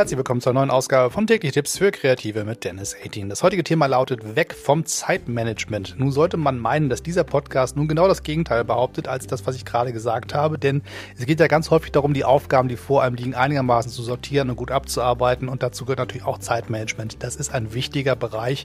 Herzlich willkommen zur neuen Ausgabe von Täglich Tipps für Kreative mit Dennis 18. Das heutige Thema lautet Weg vom Zeitmanagement. Nun sollte man meinen, dass dieser Podcast nun genau das Gegenteil behauptet als das, was ich gerade gesagt habe, denn es geht ja ganz häufig darum, die Aufgaben, die vor einem liegen, einigermaßen zu sortieren und gut abzuarbeiten und dazu gehört natürlich auch Zeitmanagement. Das ist ein wichtiger Bereich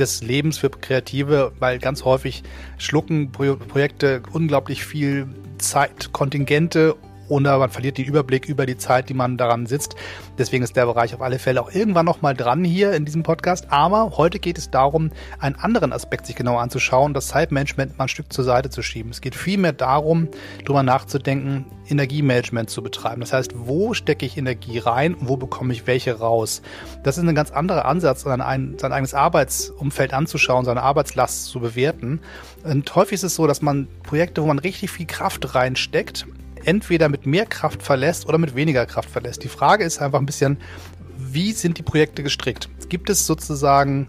des Lebens für Kreative, weil ganz häufig schlucken Projekte unglaublich viel Zeit, Kontingente oder man verliert den Überblick über die Zeit, die man daran sitzt. Deswegen ist der Bereich auf alle Fälle auch irgendwann nochmal dran hier in diesem Podcast. Aber heute geht es darum, einen anderen Aspekt sich genauer anzuschauen, das Zeitmanagement mal ein Stück zur Seite zu schieben. Es geht vielmehr darum, darüber nachzudenken, Energiemanagement zu betreiben. Das heißt, wo stecke ich Energie rein und wo bekomme ich welche raus? Das ist ein ganz anderer Ansatz, sein, sein eigenes Arbeitsumfeld anzuschauen, seine Arbeitslast zu bewerten. Und häufig ist es so, dass man Projekte, wo man richtig viel Kraft reinsteckt, entweder mit mehr Kraft verlässt oder mit weniger Kraft verlässt. Die Frage ist einfach ein bisschen, wie sind die Projekte gestrickt? Gibt es sozusagen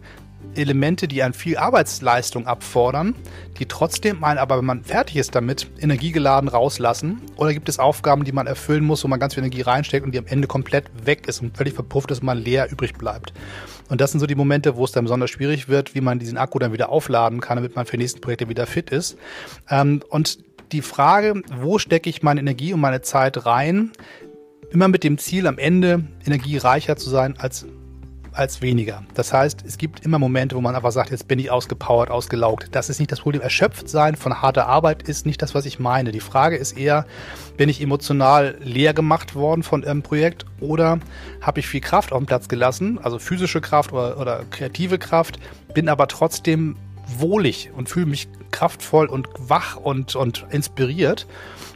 Elemente, die an viel Arbeitsleistung abfordern, die trotzdem mal, aber wenn man fertig ist damit, energiegeladen rauslassen? Oder gibt es Aufgaben, die man erfüllen muss, wo man ganz viel Energie reinsteckt und die am Ende komplett weg ist und völlig verpufft ist und man leer übrig bleibt? Und das sind so die Momente, wo es dann besonders schwierig wird, wie man diesen Akku dann wieder aufladen kann, damit man für die nächsten Projekte wieder fit ist. Ähm, und die Frage, wo stecke ich meine Energie und meine Zeit rein, immer mit dem Ziel, am Ende energiereicher zu sein als, als weniger. Das heißt, es gibt immer Momente, wo man einfach sagt, jetzt bin ich ausgepowert, ausgelaugt. Das ist nicht das Problem. Erschöpft sein von harter Arbeit ist nicht das, was ich meine. Die Frage ist eher, bin ich emotional leer gemacht worden von einem Projekt oder habe ich viel Kraft auf den Platz gelassen, also physische Kraft oder, oder kreative Kraft, bin aber trotzdem wohlig und fühle mich kraftvoll und wach und, und inspiriert.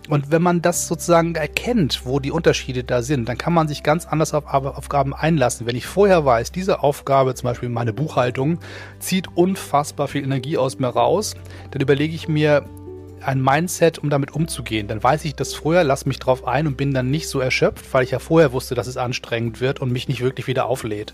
Und wenn man das sozusagen erkennt, wo die Unterschiede da sind, dann kann man sich ganz anders auf Aufgaben einlassen. Wenn ich vorher weiß, diese Aufgabe, zum Beispiel meine Buchhaltung, zieht unfassbar viel Energie aus mir raus, dann überlege ich mir, ein Mindset, um damit umzugehen. Dann weiß ich das vorher, lasse mich drauf ein und bin dann nicht so erschöpft, weil ich ja vorher wusste, dass es anstrengend wird und mich nicht wirklich wieder auflädt.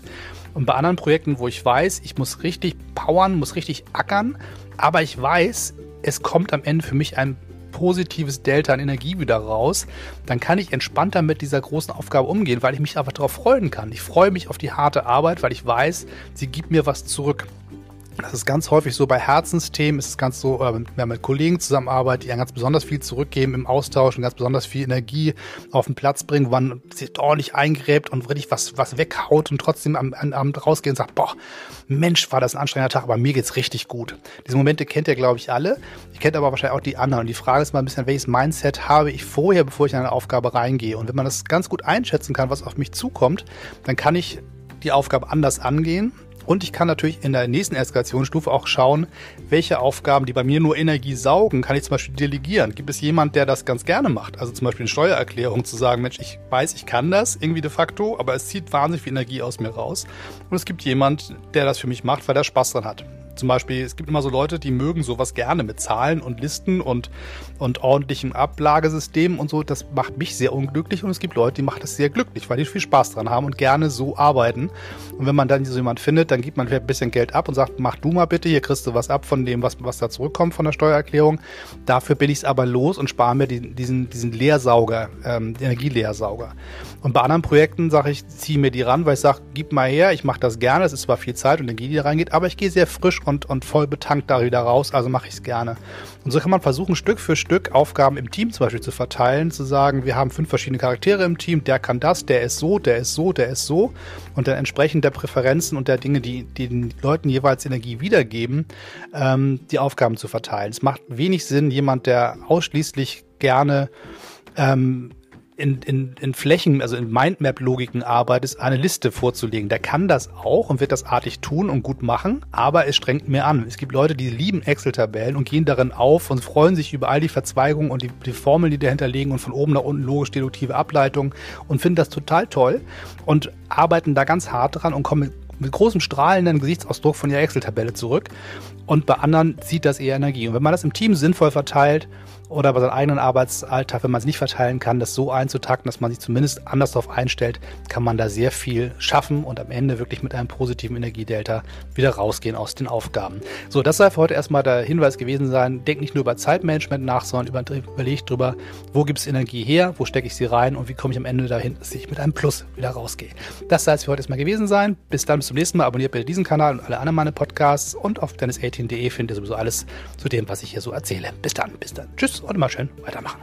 Und bei anderen Projekten, wo ich weiß, ich muss richtig powern, muss richtig ackern, aber ich weiß, es kommt am Ende für mich ein positives Delta an Energie wieder raus, dann kann ich entspannter mit dieser großen Aufgabe umgehen, weil ich mich einfach darauf freuen kann. Ich freue mich auf die harte Arbeit, weil ich weiß, sie gibt mir was zurück. Das ist ganz häufig so bei Herzensthemen, ist es ganz so, äh, wenn man mit Kollegen zusammenarbeitet, die ganz besonders viel zurückgeben im Austausch und ganz besonders viel Energie auf den Platz bringen, wo man sich ordentlich eingräbt und richtig was, was weghaut und trotzdem am, Abend rausgeht und sagt, boah, Mensch, war das ein anstrengender Tag, aber mir geht's richtig gut. Diese Momente kennt ihr, glaube ich, alle. Ich kennt aber wahrscheinlich auch die anderen. Und die Frage ist mal ein bisschen, welches Mindset habe ich vorher, bevor ich in eine Aufgabe reingehe? Und wenn man das ganz gut einschätzen kann, was auf mich zukommt, dann kann ich die Aufgabe anders angehen und ich kann natürlich in der nächsten Eskalationsstufe auch schauen, welche Aufgaben, die bei mir nur Energie saugen, kann ich zum Beispiel delegieren. Gibt es jemand, der das ganz gerne macht? Also zum Beispiel eine Steuererklärung zu sagen, Mensch, ich weiß, ich kann das irgendwie de facto, aber es zieht wahnsinnig viel Energie aus mir raus. Und es gibt jemand, der das für mich macht, weil er Spaß dran hat. Zum Beispiel, es gibt immer so Leute, die mögen sowas gerne mit Zahlen und Listen und, und ordentlichem Ablagesystem und so. Das macht mich sehr unglücklich und es gibt Leute, die machen das sehr glücklich, weil die viel Spaß dran haben und gerne so arbeiten. Und wenn man dann so jemand findet, dann gibt man vielleicht ein bisschen Geld ab und sagt, mach du mal bitte, hier kriegst du was ab von dem, was, was da zurückkommt von der Steuererklärung. Dafür bin ich es aber los und spare mir die, diesen, diesen Leersauger, ähm, Energieleersauger. Und bei anderen Projekten sage ich, ziehe mir die ran, weil ich sage, gib mal her, ich mache das gerne, es ist zwar viel Zeit und Energie, die da reingeht, aber ich gehe sehr frisch und, und voll betankt da wieder raus, also mache ich es gerne. Und so kann man versuchen, Stück für Stück Aufgaben im Team zum Beispiel zu verteilen, zu sagen, wir haben fünf verschiedene Charaktere im Team, der kann das, der ist so, der ist so, der ist so. Und dann entsprechend der Präferenzen und der Dinge, die, die den Leuten jeweils Energie wiedergeben, ähm, die Aufgaben zu verteilen. Es macht wenig Sinn, jemand, der ausschließlich gerne ähm, in, in, in Flächen, also in Mindmap-Logiken arbeitet, eine Liste vorzulegen. Der kann das auch und wird das artig tun und gut machen, aber es strengt mehr an. Es gibt Leute, die lieben Excel-Tabellen und gehen darin auf und freuen sich über all die Verzweigungen und die, die Formeln, die dahinter liegen und von oben nach unten logisch-deduktive Ableitungen und finden das total toll und arbeiten da ganz hart dran und kommen mit, großem strahlenden Gesichtsausdruck von ihrer Excel-Tabelle zurück. Und bei anderen zieht das eher Energie. Und wenn man das im Team sinnvoll verteilt, oder bei seinem eigenen Arbeitsalltag, wenn man es nicht verteilen kann, das so einzutakten, dass man sich zumindest anders darauf einstellt, kann man da sehr viel schaffen und am Ende wirklich mit einem positiven Energiedelta wieder rausgehen aus den Aufgaben. So, das soll für heute erstmal der Hinweis gewesen sein. Denk nicht nur über Zeitmanagement nach, sondern überleg drüber, wo gibt es Energie her, wo stecke ich sie rein und wie komme ich am Ende dahin, dass ich mit einem Plus wieder rausgehe. Das soll es für heute erstmal gewesen sein. Bis dann, bis zum nächsten Mal. Abonniert bitte diesen Kanal und alle anderen meine Podcasts und auf dennis18.de findet ihr sowieso alles zu dem, was ich hier so erzähle. Bis dann, bis dann. Tschüss und mal schön weitermachen.